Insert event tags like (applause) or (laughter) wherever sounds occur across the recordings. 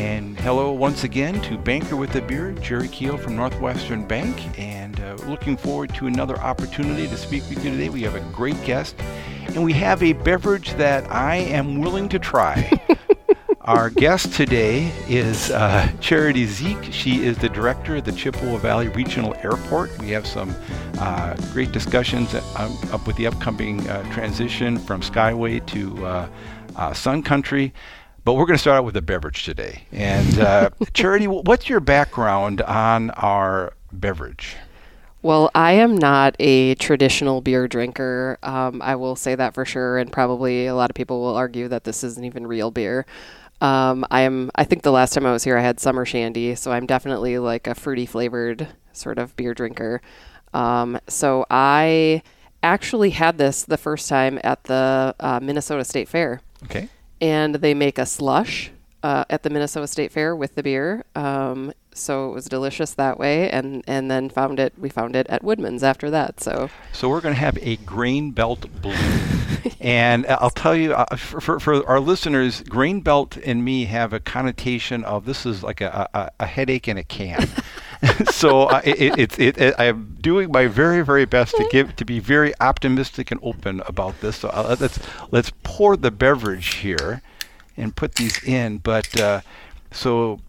And hello once again to Banker with a Beer, Jerry Keel from Northwestern Bank, and uh, looking forward to another opportunity to speak with you today. We have a great guest, and we have a beverage that I am willing to try. (laughs) Our guest today is uh, Charity Zich. She is the director of the Chippewa Valley Regional Airport. We have some uh, great discussions um, up with the upcoming uh, transition from SkyWest to uh, uh, Sun Country. But we're going to start out with a beverage today. And uh, (laughs) Charity, what's your background on our beverage? Well, I am not a traditional beer drinker. Um, I will say that for sure, and probably a lot of people will argue that this isn't even real beer. Um, I am. I think the last time I was here, I had summer shandy, so I'm definitely like a fruity flavored sort of beer drinker. Um, so I actually had this the first time at the uh, Minnesota State Fair. Okay. And they make a slush uh, at the Minnesota State Fair with the beer. Um, so it was delicious that way, and and then found it. We found it at Woodman's after that. So so we're going to have a grain belt blue. (laughs) and I'll tell you, uh, for, for, for, our listeners, grain belt and me have a connotation of this is like a, a, a headache in a can. (laughs) (laughs) so uh, it, it, it, I'm doing my very, very best to give to be very optimistic and open about this. So uh, let's let's pour the beverage here and put these in. But uh, so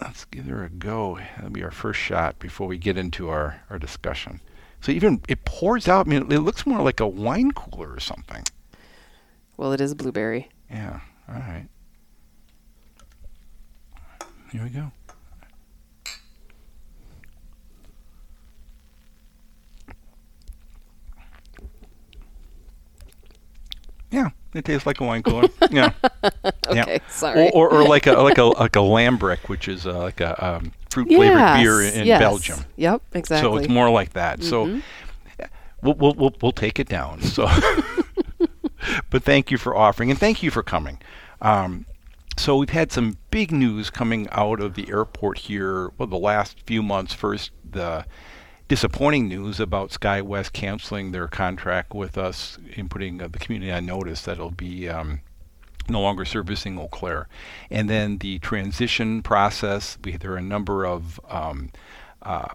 let's give her a go. That'll be our first shot before we get into our, our discussion. So even it pours out. I mean, it looks more like a wine cooler or something. Well, it is blueberry. Yeah. All right. Here we go. Yeah, it tastes like a wine cooler. (laughs) Yeah. (laughs) okay, yeah. sorry. Or, or, or, (laughs) like a like a like a Lambic, which is uh, like a um, fruit flavored yes, beer in yes. Belgium. Yep, exactly. So it's more like that. Mm-hmm. So we'll, we'll we'll we'll take it down. So, (laughs) but thank you for offering and thank you for coming. Um, so we've had some big news coming out of the airport here. Well, the last few months. First, the disappointing news about SkyWest canceling their contract with us and putting uh, the community on notice that it'll be um, no longer servicing Eau Claire. And then the transition process, we, there are a number of um, uh,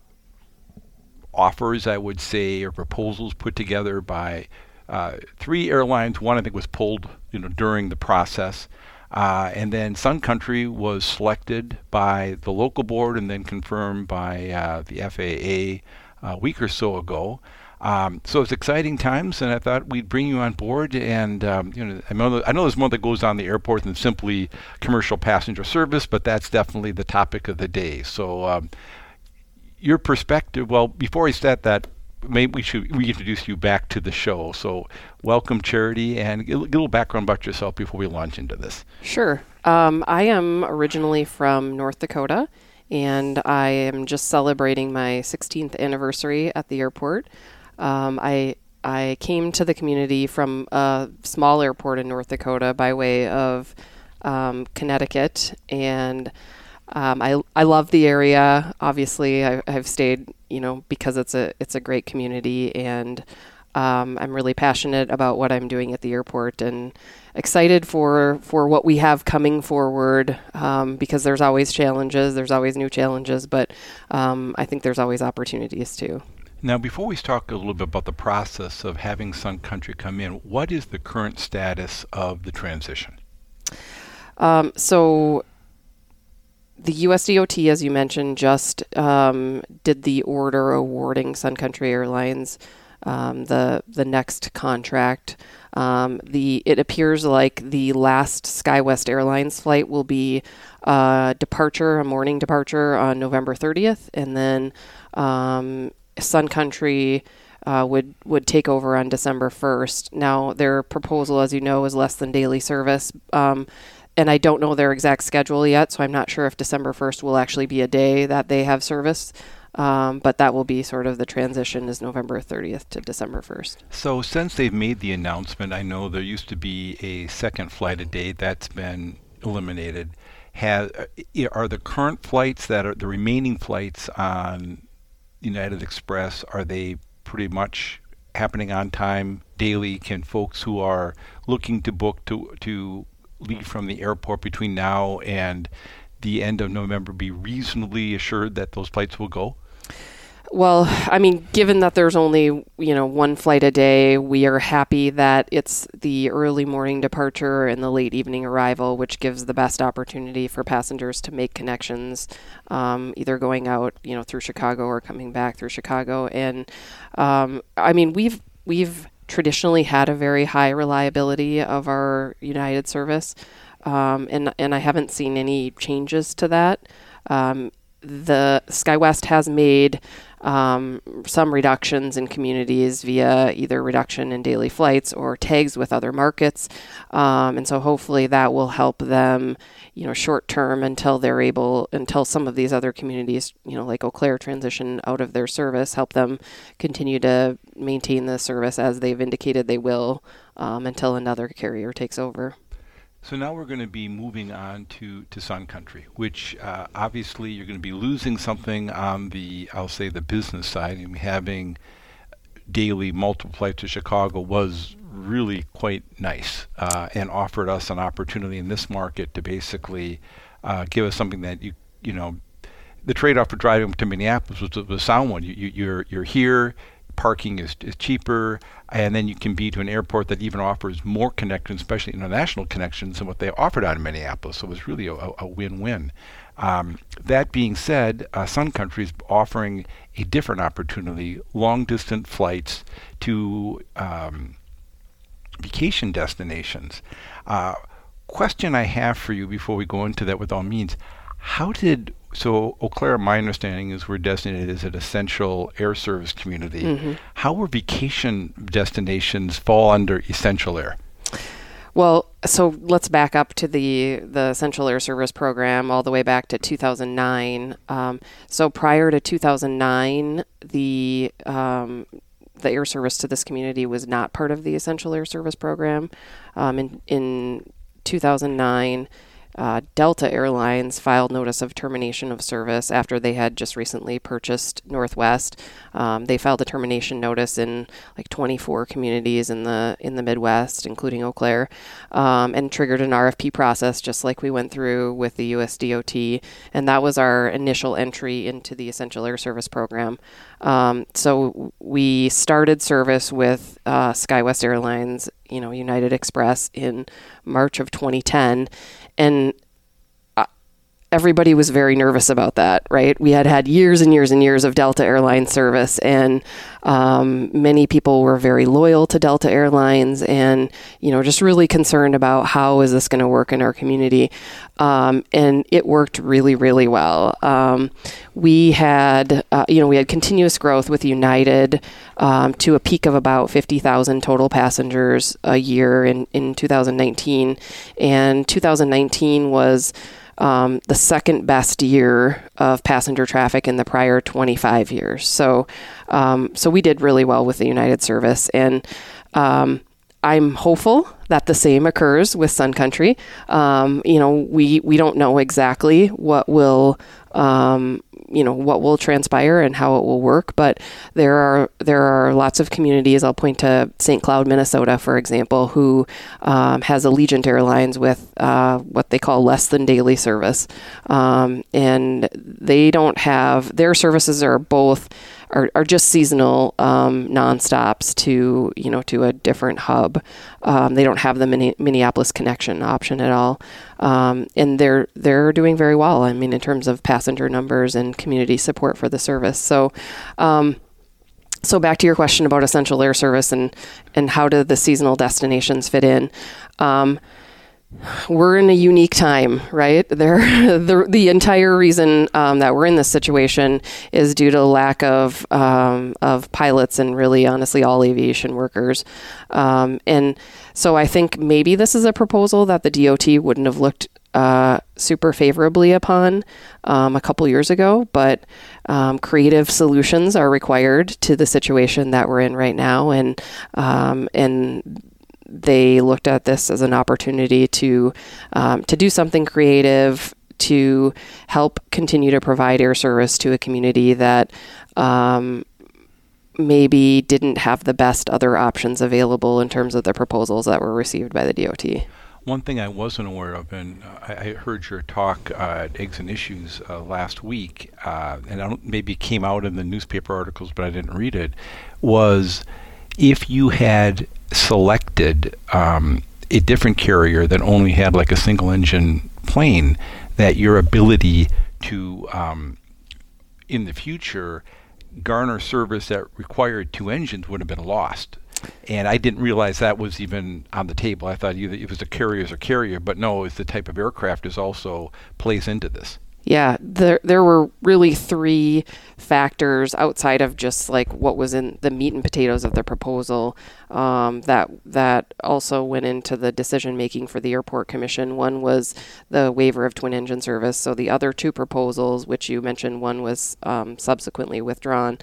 offers, I would say, or proposals put together by uh, three airlines. One, I think, was pulled you know, during the process. Uh, and then Sun Country was selected by the local board and then confirmed by uh, the FAA a week or so ago. Um, so it's exciting times, and I thought we'd bring you on board. And um, you know, I know, I there's more that goes on the airport than simply commercial passenger service, but that's definitely the topic of the day. So, um, your perspective. Well, before we start that, maybe we should reintroduce you back to the show. So, welcome, Charity, and get a little background about yourself before we launch into this. Sure. Um, I am originally from North Dakota and I am just celebrating my 16th anniversary at the airport. Um, I I came to the community from a small airport in North Dakota by way of um, Connecticut, and um, I I love the area. Obviously, I, have stayed, you know, because it's a it's a great community, and um, I'm really passionate about what I'm doing at the airport, and excited for for what we have coming forward. Um, because there's always challenges there's always new challenges but um, i think there's always opportunities too now before we talk a little bit about the process of having sun country come in what is the current status of the transition um, so the USDOT, as you mentioned, just um, did the order awarding Sun Country Airlines um, the the next contract. Um, the it appears like the last SkyWest Airlines flight will be uh, departure, a morning departure on November 30th, and then um, Sun Country. Uh, would would take over on December 1st. Now their proposal, as you know, is less than daily service, um, and I don't know their exact schedule yet, so I'm not sure if December 1st will actually be a day that they have service. Um, but that will be sort of the transition is November 30th to December 1st. So since they've made the announcement, I know there used to be a second flight a day that's been eliminated. Has, uh, are the current flights that are the remaining flights on United Express are they pretty much happening on time daily? Can folks who are looking to book to to leave from the airport between now and the end of November be reasonably assured that those flights will go? Well, I mean, given that there's only you know one flight a day, we are happy that it's the early morning departure and the late evening arrival, which gives the best opportunity for passengers to make connections, um, either going out you know through Chicago or coming back through Chicago. And um, I mean, we've we've traditionally had a very high reliability of our United service, um, and and I haven't seen any changes to that. Um, the SkyWest has made um, some reductions in communities via either reduction in daily flights or tags with other markets. Um, and so hopefully that will help them, you know, short term until they're able, until some of these other communities, you know, like Eau Claire transition out of their service, help them continue to maintain the service as they've indicated they will um, until another carrier takes over. So now we're going to be moving on to, to Sun Country, which uh, obviously you're going to be losing something on the, I'll say, the business side. And having daily multiple flights to Chicago was really quite nice uh, and offered us an opportunity in this market to basically uh, give us something that you, you know, the trade-off for driving to Minneapolis was, was a sound one. You, you, you're, you're here, parking is, is cheaper, and then you can be to an airport that even offers more connections, especially international connections, than what they offered out in Minneapolis. So it was really a, a win-win. Um, that being said, uh, Sun Country is offering a different opportunity: long-distance flights to um, vacation destinations. Uh, question I have for you before we go into that, with all means, how did so Eau Claire, my understanding is we're designated as an essential air service community. Mm-hmm. How will vacation destinations fall under essential air? Well, so let's back up to the the Essential Air Service program all the way back to 2009. Um, so prior to 2009, the um, the air service to this community was not part of the Essential Air Service program. Um, in in 2009 uh, Delta Airlines filed notice of termination of service after they had just recently purchased Northwest. Um, they filed a termination notice in like 24 communities in the in the Midwest, including Eau Claire, um, and triggered an RFP process, just like we went through with the USDOT. And that was our initial entry into the Essential Air Service program. Um, so we started service with uh, SkyWest Airlines, you know, United Express in March of 2010 and everybody was very nervous about that, right? We had had years and years and years of Delta Airlines service, and um, many people were very loyal to Delta Airlines, and you know, just really concerned about how is this going to work in our community. Um, and it worked really, really well. Um, we had, uh, you know, we had continuous growth with United um, to a peak of about 50,000 total passengers a year in in 2019, and 2019 was um, the second best year of passenger traffic in the prior 25 years. So, um, so we did really well with the United service, and um, I'm hopeful that the same occurs with Sun Country. Um, you know, we we don't know exactly what will um, you know what will transpire and how it will work. But there are there are lots of communities. I'll point to St. Cloud, Minnesota, for example, who um, has Allegiant Airlines with uh, what they call less than daily service, um, and they don't have their services are both are, just seasonal um, nonstops to you know to a different hub. Um, they don't have the Minneapolis connection option at all, um, and they're they're doing very well. I mean, in terms of passenger numbers and community support for the service. So. Um, so back to your question about essential air service and and how do the seasonal destinations fit in? We're in a unique time, right? There, (laughs) the the entire reason um, that we're in this situation is due to lack of um, of pilots and really, honestly, all aviation workers. Um, and so, I think maybe this is a proposal that the DOT wouldn't have looked uh, super favorably upon um, a couple years ago, but um, creative solutions are required to the situation that we're in right now, and um, and they looked at this as an opportunity to um, to do something creative to help continue to provide air service to a community that um, maybe didn't have the best other options available in terms of the proposals that were received by the DOT. One thing I wasn't aware of, and I, I heard your talk uh, at Eggs and Issues uh, last week, uh, and I don't, maybe came out in the newspaper articles, but I didn't read it, was if you had selected um, a different carrier that only had like a single engine plane, that your ability to, um, in the future, garner service that required two engines would have been lost and I didn't realize that was even on the table. I thought either it was a carrier or carrier, but no, it's the type of aircraft is also plays into this. Yeah, there there were really three factors outside of just like what was in the meat and potatoes of the proposal um, that that also went into the decision making for the airport commission. One was the waiver of twin engine service. So the other two proposals, which you mentioned, one was um, subsequently withdrawn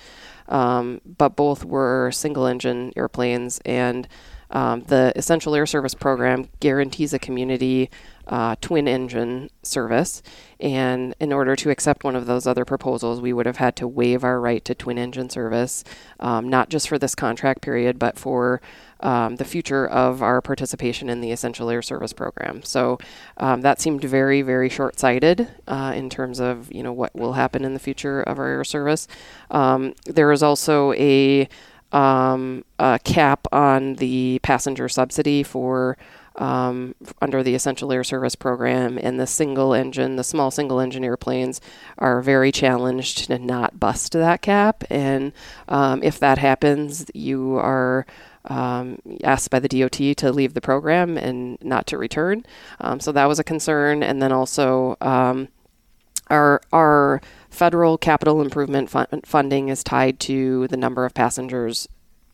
um, but both were single engine airplanes. And um, the Essential Air Service program guarantees a community uh, twin engine service. And in order to accept one of those other proposals, we would have had to waive our right to twin engine service, um, not just for this contract period, but for um, the future of our participation in the Essential Air Service program. So um, that seemed very, very short-sighted uh, in terms of you know what will happen in the future of our air service. Um, there is also a, um, a, cap on the passenger subsidy for. Um, under the Essential Air Service program, and the single engine, the small single engine airplanes are very challenged to not bust that cap. And um, if that happens, you are um, asked by the DOT to leave the program and not to return. Um, so that was a concern. And then also, um, our, our federal capital improvement fund- funding is tied to the number of passengers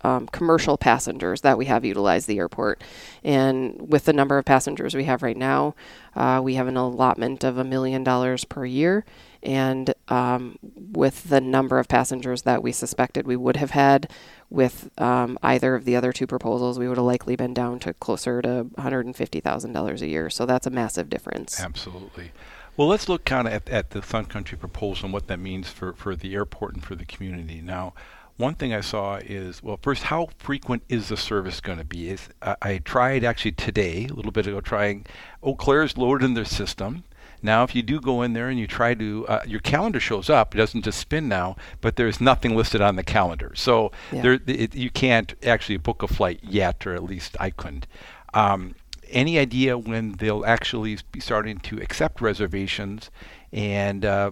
um, commercial passengers that we have utilized the airport. And with the number of passengers we have right now, uh, we have an allotment of a million dollars per year. And um, with the number of passengers that we suspected we would have had with um, either of the other two proposals, we would have likely been down to closer to $150,000 a year. So that's a massive difference. Absolutely. Well, let's look kind of at, at the Sun Country proposal and what that means for, for the airport and for the community. Now, one thing I saw is well, first, how frequent is the service going to be? Is I, I, tried actually today, a little bit ago, trying Eau Claire's loaded in their system. Now, if you do go in there and you try to, uh, your calendar shows up. It doesn't just spin now, but there's nothing listed on the calendar. So yeah. there, it, you can't actually book a flight yet, or at least I couldn't. Um, any idea when they'll actually be starting to accept reservations, and uh,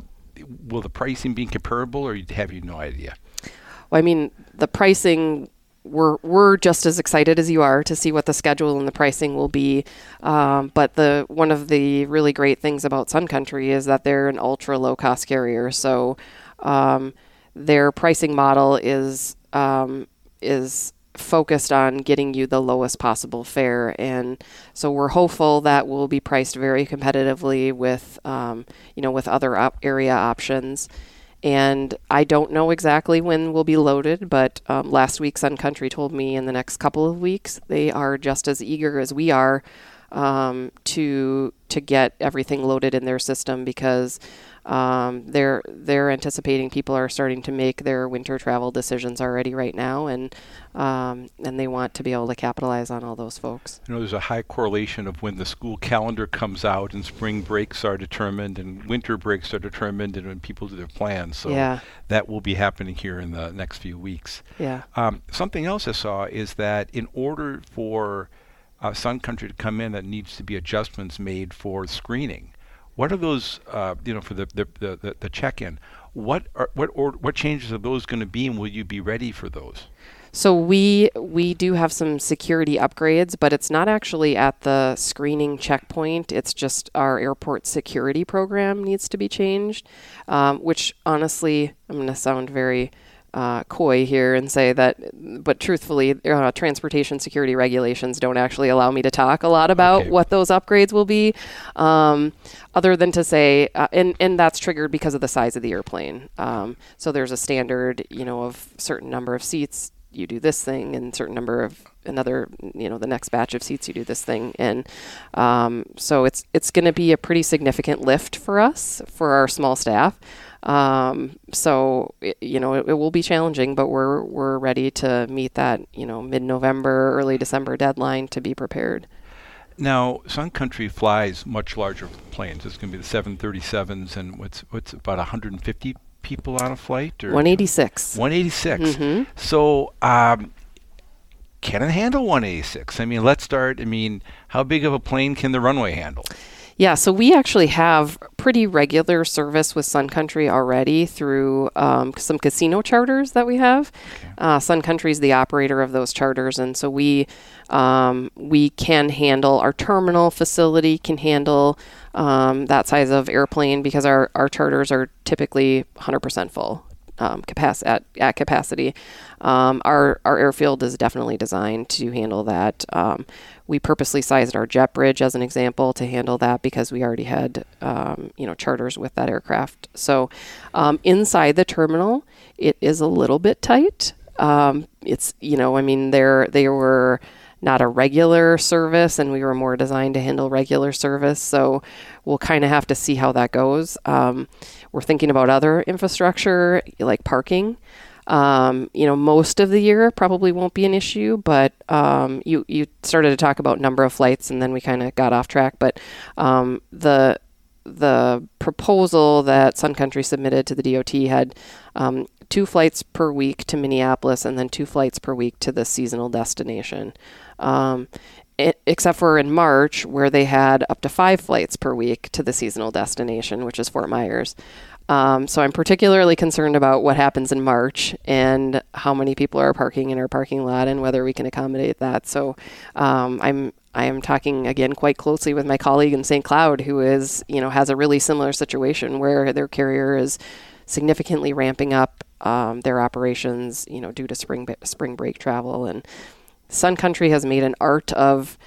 will the pricing be comparable, or have you no idea? Well, I mean, the pricing we're we're just as excited as you are to see what the schedule and the pricing will be. Um, but the one of the really great things about Sun Country is that they're an ultra low cost carrier. So um, their pricing model is um, is focused on getting you the lowest possible fare, and so we're hopeful that we'll be priced very competitively with um, you know with other op- area options. And I don't know exactly when we'll be loaded, but um, last week Sun Country told me in the next couple of weeks they are just as eager as we are um, to to get everything loaded in their system because um, they're they're anticipating people are starting to make their winter travel decisions already right now, and um, and they want to be able to capitalize on all those folks. You know, there's a high correlation of when the school calendar comes out and spring breaks are determined and winter breaks are determined, and when people do their plans. So yeah. that will be happening here in the next few weeks. Yeah. Um, something else I saw is that in order for uh, Sun Country to come in, that needs to be adjustments made for screening. What are those, uh, you know, for the the, the, the check-in? What are, what or, what changes are those going to be, and will you be ready for those? So we we do have some security upgrades, but it's not actually at the screening checkpoint. It's just our airport security program needs to be changed, um, which honestly, I'm going to sound very uh, coy here and say that, but truthfully, uh, transportation security regulations don't actually allow me to talk a lot about okay. what those upgrades will be, um, other than to say, uh, and and that's triggered because of the size of the airplane. Um, so there's a standard, you know, of certain number of seats. You do this thing, and certain number of another, you know, the next batch of seats. You do this thing, and um, so it's it's going to be a pretty significant lift for us for our small staff. Um, so it, you know it, it, will be challenging, but we're we're ready to meet that you know mid-November, early December deadline to be prepared. Now, Sun Country flies much larger planes. It's going to be the 737s, and what's what's about 150 people on a flight? Or 186. 186. Mhm. So, um, can it handle 186? I mean, let's start. I mean, how big of a plane can the runway handle? Yeah, so we actually have pretty regular service with Sun Country already through um, some casino charters that we have. Uh, Sun Country is the operator of those charters, and so we um, we can handle our terminal facility can handle um, that size of airplane because our, our charters are typically 100% full um, at, at capacity. Um, our our airfield is definitely designed to handle that. Um, we purposely sized our jet bridge as an example to handle that because we already had um, you know charters with that aircraft. So um, inside the terminal, it is a little bit tight. Um, it's you know I mean they're they were not a regular service and we were more designed to handle regular service. So we'll kind of have to see how that goes. Um, we're thinking about other infrastructure like parking. Um, you know most of the year probably won't be an issue but um, you you started to talk about number of flights and then we kind of got off track. But um, the the proposal that Sun Country submitted to the DOT had um, two flights per week to Minneapolis and then two flights per week to the seasonal destination. Um, except for in March, where they had up to five flights per week to the seasonal destination, which is Fort Myers. Um, so I'm particularly concerned about what happens in March and how many people are parking in our parking lot and whether we can accommodate that. So um, I'm I am talking again quite closely with my colleague in St. Cloud, who is you know has a really similar situation where their carrier is significantly ramping up um, their operations, you know, due to spring spring break travel and Sun Country has made an art of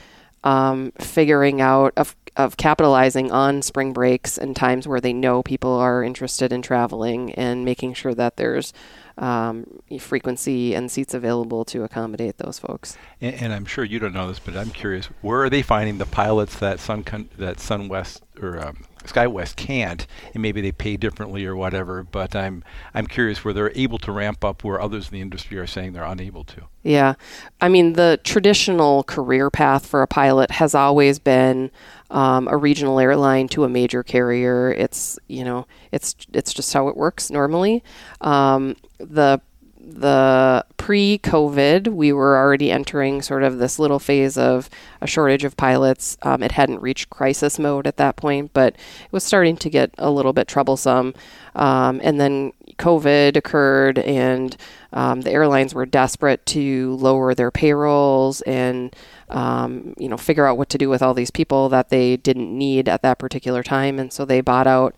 um, figuring out of of capitalizing on spring breaks and times where they know people are interested in traveling and making sure that there's um, frequency and seats available to accommodate those folks. And, and, I'm sure you don't know this, but I'm curious: where are they finding the pilots that Sun that SunWest or um, SkyWest can't, and maybe they pay differently or whatever. But I'm I'm curious where they're able to ramp up where others in the industry are saying they're unable to. Yeah, I mean the traditional career path for a pilot has always been um, a regional airline to a major carrier. It's you know it's it's just how it works normally. Um, the the pre COVID, we were already entering sort of this little phase of a shortage of pilots. Um, it hadn't reached crisis mode at that point, but it was starting to get a little bit troublesome. Um, and then COVID occurred, and um, the airlines were desperate to lower their payrolls and um, you know figure out what to do with all these people that they didn't need at that particular time, and so they bought out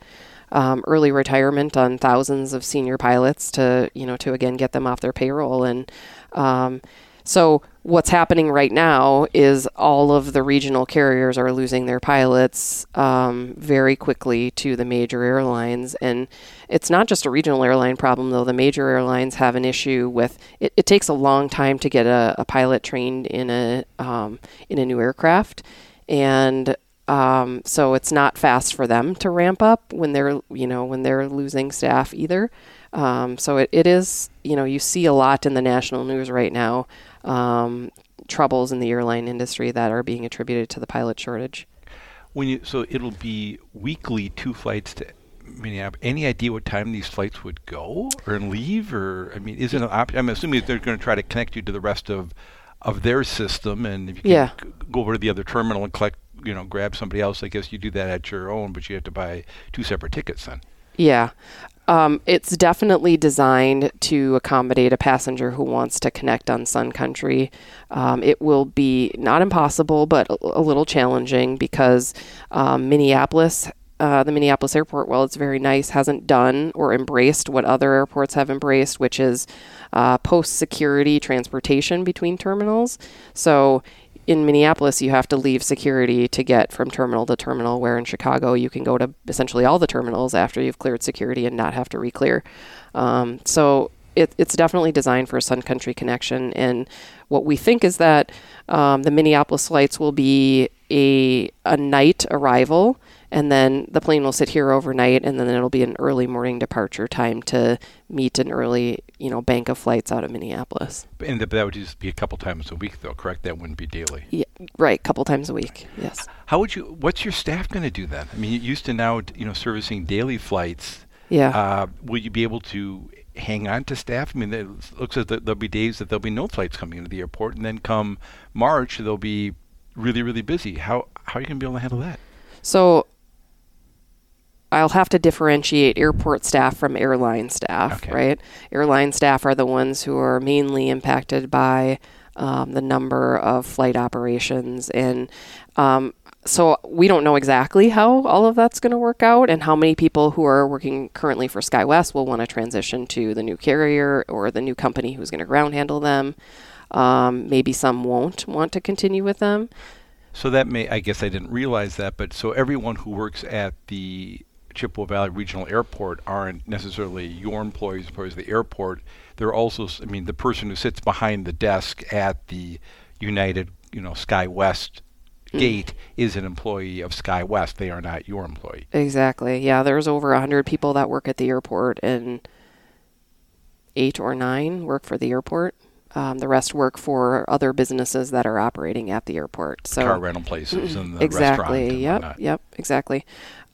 um, early retirement on thousands of senior pilots to you know to again get them off their payroll. And um, so what's happening right now is all of the regional carriers are losing their pilots um, very quickly to the major airlines. And it's not just a regional airline problem though. The major airlines have an issue with it, it takes a long time to get a, a pilot trained in a um, in a new aircraft. And um, so it's not fast for them to ramp up when they're, you know, when they're losing staff either. Um, so it, it is, you know, you see a lot in the national news right now, um, troubles in the airline industry that are being attributed to the pilot shortage. When you, so it'll be weekly two flights to Minneapolis. Any idea what time these flights would go or leave? Or I mean, is it an option? I'm assuming they're going to try to connect you to the rest of of their system, and if you can yeah. go over to the other terminal and collect you know grab somebody else. I guess you do that at your own, but you have to buy two separate tickets then. Yeah. Um, it's definitely designed to accommodate a passenger who wants to connect on Sun Country. Um, it will be not impossible, but a, little challenging because um, Minneapolis, uh, the Minneapolis airport, while it's very nice, hasn't done or embraced what other airports have embraced, which is uh, post security transportation between terminals. So in Minneapolis, you have to leave security to get from terminal to terminal, where in Chicago, you can go to essentially all the terminals after you've cleared security and not have to reclear. Um, so it, it's definitely designed for a Sun Country connection. And what we think is that um, the Minneapolis flights will be a, a night arrival and then the plane will sit here overnight, and then it'll be an early morning departure time to meet an early, you know, bank of flights out of Minneapolis. And that would just be a couple times a week, though, correct? That wouldn't be daily. Yeah, right, couple times a week. Yes. How would you? What's your staff going to do then? I mean, you used to now, you know, servicing daily flights. Yeah. Uh, will you be able to hang on to staff? I mean, it looks like there'll be days that there'll be no flights coming into the airport, and then come March, they'll be really, really busy. How how are you going to be able to handle that? So I'll have to differentiate airport staff from airline staff, Okay. right? Airline staff are the ones who are mainly impacted by um, the number of flight operations. And um, so we don't know exactly how all of that's going to work out and how many people who are working currently for SkyWest will want to transition to the new carrier or the new company who's going to ground handle them. Um, maybe some won't want to continue with them. So that may, I guess I didn't realize that, but so everyone who works at the Chippewa Valley Regional Airport aren't necessarily your employees, employees of the airport. They're also, I mean, the person who sits behind the desk at the United, you know, SkyWest mm. gate is an employee of SkyWest. They are not your employee. Exactly. Yeah, there's over a hundred people that work at the airport, and eight or nine work for the airport. Um, the rest work for other businesses that are operating at the airport. So Car rental places and the restaurant exactly. Yep. Yep. Exactly.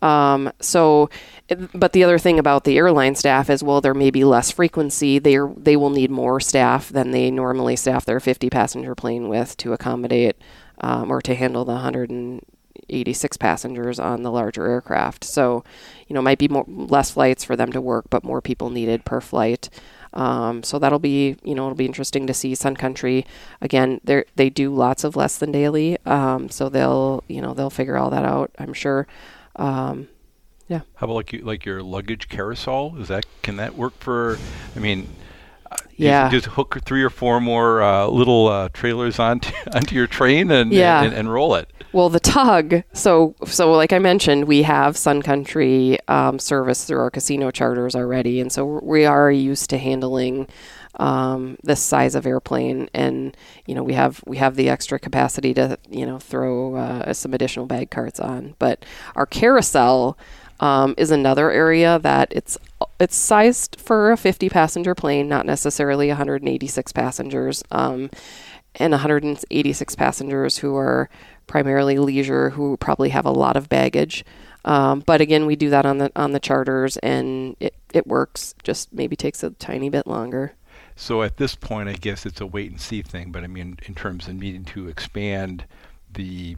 Um, so, but the other thing about the airline staff is, well, there may be less frequency. They are, they will need more staff than they normally staff their 50 passenger plane with to accommodate um, or to handle the 186 passengers on the larger aircraft. So, you know, might be more less flights for them to work, but more people needed per flight. Um, so that'll be, you know, it'll be interesting to see Sun Country again. They they do lots of less than daily, um, so they'll, you know, they'll figure all that out. I'm sure. Um, yeah. How about like you, like your luggage carousel? Is that can that work for? I mean, uh, you Yeah. just hook three or four more uh, little uh, trailers onto (laughs) onto your train and, Yeah. and and roll it. Well, the tug. So, so like I mentioned, we have Sun Country um, service through our casino charters already, and so we are used to handling um, this size of airplane. And you know, we have we have the extra capacity to you know throw uh, some additional bag carts on. But our carousel um, is another area that it's it's sized for a 50 passenger plane, not necessarily 186 passengers. Um, and 186 passengers who are primarily leisure who probably have a lot of baggage. Um, but again, we do that on the on the charters, and it, it works. Just maybe takes a tiny bit longer. So at this point, I guess it's a wait and see thing. But I mean, in terms of needing to expand the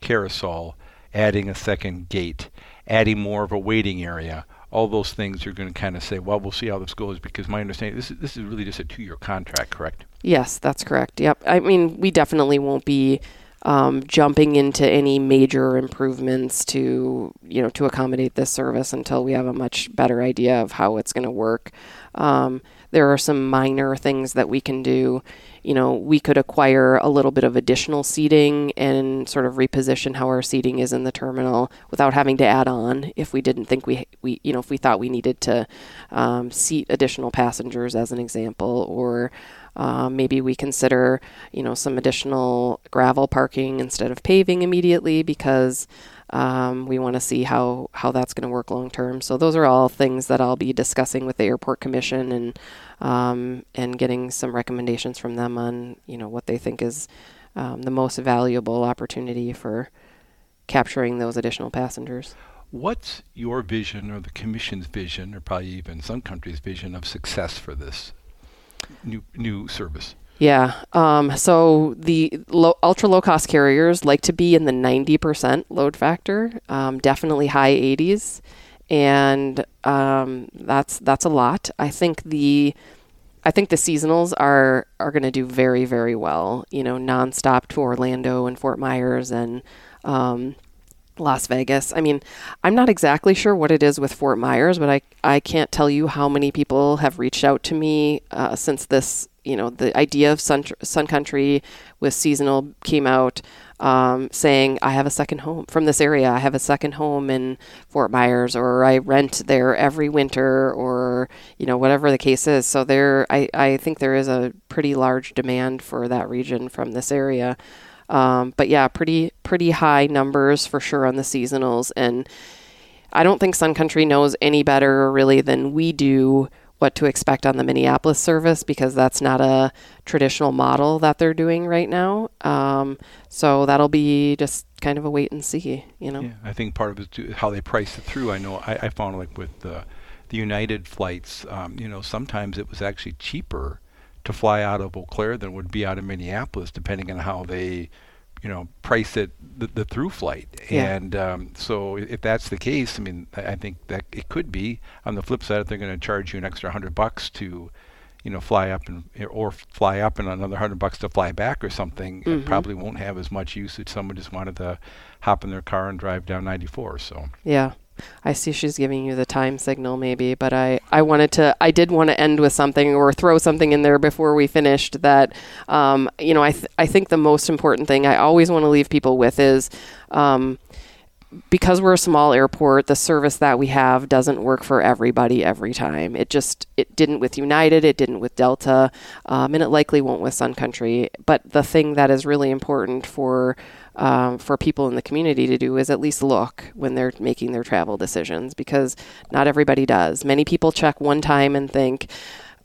carousel, adding a second gate, adding more of a waiting area, all those things you're going to kind of say, well, we'll see how this goes. Because my understanding, this is this is really just a two-year contract, correct? Yes, that's correct. Yep. I mean, we definitely won't be um, jumping into any major improvements to you know to accommodate this service until we have a much better idea of how it's going to work. Um, there are some minor things that we can do. You know, we could acquire a little bit of additional seating and sort of reposition how our seating is in the terminal without having to add on if we didn't think we, we you know, if we thought we needed to um, seat additional passengers as an example, or um, maybe we consider, you know, some additional gravel parking instead of paving immediately because um, we want to see how, how that's going to work long term. So those are all things that I'll be discussing with the airport commission and um, and getting some recommendations from them on you know what they think is um, the most valuable opportunity for capturing those additional passengers. What's your vision, or the commission's vision, or probably even Sun Country's vision of success for this new new service? Yeah. Um, so the low, ultra low cost carriers like to be in the 90% load factor, um, definitely high 80s. And um, that's that's a lot. I think the I think the seasonals are are going to do very very well. You know, nonstop to Orlando and Fort Myers and um, Las Vegas. I mean, I'm not exactly sure what it is with Fort Myers, but I I can't tell you how many people have reached out to me uh, since this you know the idea of Sun Sun Country with seasonal came out. Um, saying I have a second home from this area. I have a second home in Fort Myers, or I rent there every winter, or you know whatever the case is. So there, I I think there is a pretty large demand for that region from this area. Um, but yeah, pretty pretty high numbers for sure on the seasonals, and I don't think Sun Country knows any better really than we do what to expect on the Minneapolis service because that's not a traditional model that they're doing right now. Um, so that'll be just kind of a wait and see, you know. Yeah, I think part of it is how they price it through. I know I, I found like with the the United flights, um, you know, sometimes it was actually cheaper to fly out of Eau Claire than would be out of Minneapolis, depending on how they, you know, price it the, the through flight. Yeah. And um, so if that's the case, I mean, I think that it could be. On the flip side, if they're going to charge you an extra hundred bucks to, you know, fly up and or fly up and another hundred bucks to fly back or something, it Mhm. probably won't have as much usage. Someone just wanted to hop in their car and drive down 94. So Yeah. I see she's giving you the time signal maybe, but I, I wanted to I did want to end with something or throw something in there before we finished that um, you know I th- I think the most important thing I always want to leave people with is um, because we're a small airport, the service that we have doesn't work for everybody every time. It just it didn't with United, it didn't with Delta, um, and it likely won't with Sun Country. But the thing that is really important for um, for people in the community to do is at least look when they're making their travel decisions because not everybody does. Many people check one time and think,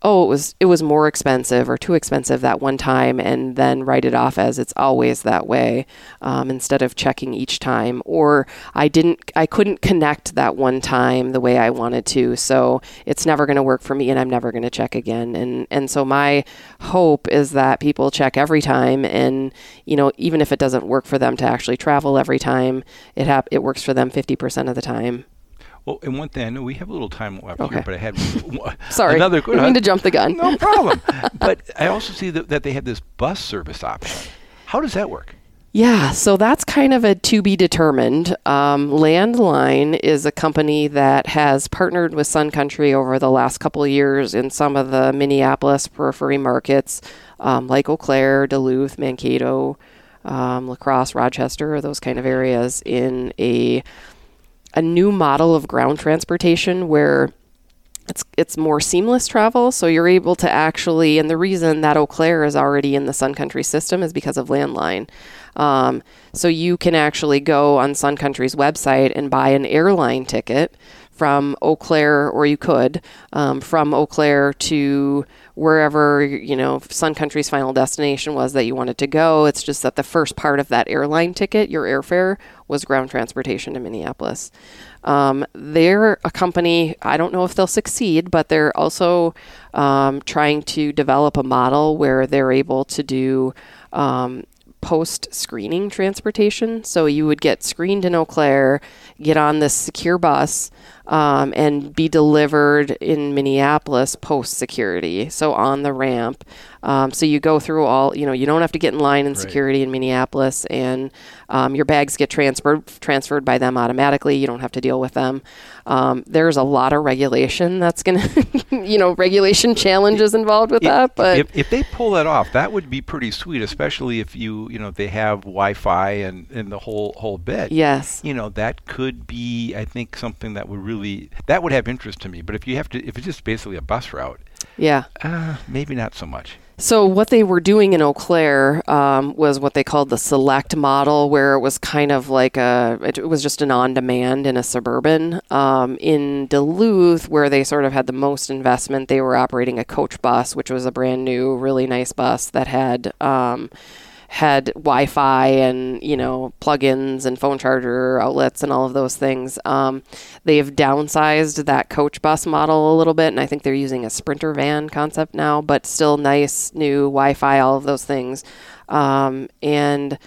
oh it was it was more expensive or too expensive that one time and then write it off as it's always that way um, instead of checking each time. Or i didn't i couldn't connect that one time the way i wanted to so it's never going to work for me and i'm never going to check again. And and so my hope is that people check every time and you know even if it doesn't work for them to actually travel every time it hap- it works for them 50% of the time Well, and one thing I know we have a little time left Okay. here, but I had (laughs) sorry another. I mean to jump the gun No problem. (laughs) but I also see that, that they have this bus service option. How does that work? Yeah, so that's kind of a to be determined. Um, Landline is a company that has partnered with Sun Country over the last couple of years in some of the Minneapolis periphery markets, um, like Eau Claire, Duluth, Mankato, um, La Crosse, Rochester, those kind of areas, in a a new model of ground transportation where it's it's more seamless travel. So you're able to actually and the reason that Eau Claire is already in the Sun Country system is because of landline. Um, so you can actually go on Sun Country's website and buy an airline ticket from Eau Claire or you could um, from Eau Claire to wherever you know Sun Country's final destination was that you wanted to go it's just that the first part of that airline ticket your airfare was ground transportation to Minneapolis um, they're a company, I don't know if they'll succeed, but they're also um, trying to develop a model where they're able to do um, post screening transportation. So you would get screened in Eau Claire, get on this secure bus, um, and be delivered in Minneapolis post security. So on the ramp. Um, so you go through all, you know, you don't have to get in line in Right. security in Minneapolis, and um, your bags get transferred transferred by them automatically. You don't have to deal with them. Um, there's a lot of regulation that's going (laughs) to, you know, regulation challenges involved with If- that. But if, if they pull that off, that would be pretty sweet, especially if you you know they have Wi-Fi and, and the whole whole bit. yes, You know that could be, I think, something that would really that would have interest to me. But if you have to, if it's just basically a bus route, yeah. uh, maybe not so much. So what they were doing in Eau Claire um, was what they called the select model, where it was kind of like a it was just an on-demand in a suburban. Um, in Duluth, where they sort of had the most investment, they were operating a coach bus, which was a brand new, really nice bus that had. Um, had Wi-Fi and you know plugins and phone charger outlets and all of those things. Um, they have downsized that coach bus model a little bit, and I think they're using a Sprinter van concept now, but still nice new Wi-Fi, all of those things. Um, and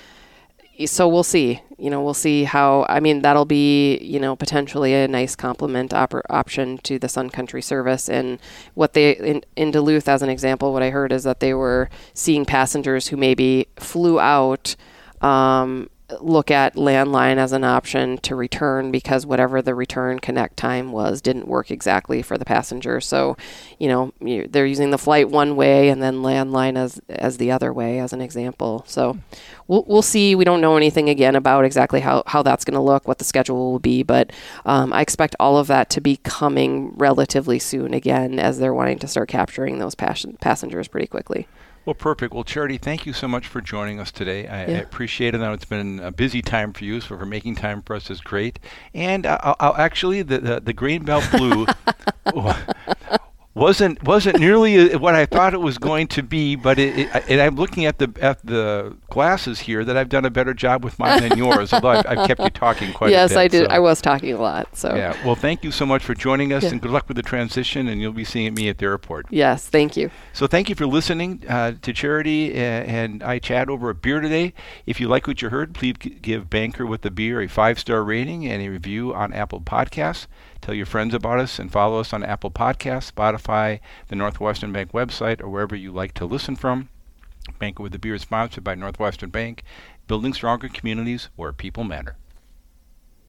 so we'll see. You know, we'll see how. I mean, that'll be you know potentially a nice complement op- option to the Sun Country service. And what they in, in Duluth, as an example, what I heard is that they were seeing passengers who maybe flew out. Um, look at landline as an option to return because whatever the return connect time was didn't work exactly for the passenger. So, you know, you, they're using the flight one way and then landline as as the other way as an example. So, we'll we'll see. We don't know anything again about exactly how how that's going to look, what the schedule will be, but um, I expect all of that to be coming relatively soon again as they're wanting to start capturing those pas- passengers pretty quickly. Well, perfect. Well, Charity, thank you so much for joining us today. I, I appreciate it. I know it's been a busy time for you, so for making time for us is great. And uh, I'll, I'll actually, the, the the grain belt blue (laughs) (laughs) wasn't wasn't nearly what I thought it was going to be. But it, it, and I'm looking at the at the glasses here that I've done a better job with mine than yours. (laughs) Although I've, I've kept you talking quite yes, a bit. I did. so- I was talking a lot. So Yeah. Well, thank you so much for joining us, Yeah. and good luck with the transition. And you'll be seeing me at the airport. yes, thank you. So thank you for listening uh, to Charity uh, and I chat over a beer today. If you like what you heard, please give Banker with the Beer a five-star rating and a review on Apple Podcasts. Tell your friends about us and follow us on Apple Podcasts, Spotify, the Northwestern Bank website, or wherever you like to listen from. Banker with the Beer is sponsored by Northwestern Bank, building stronger communities where people matter.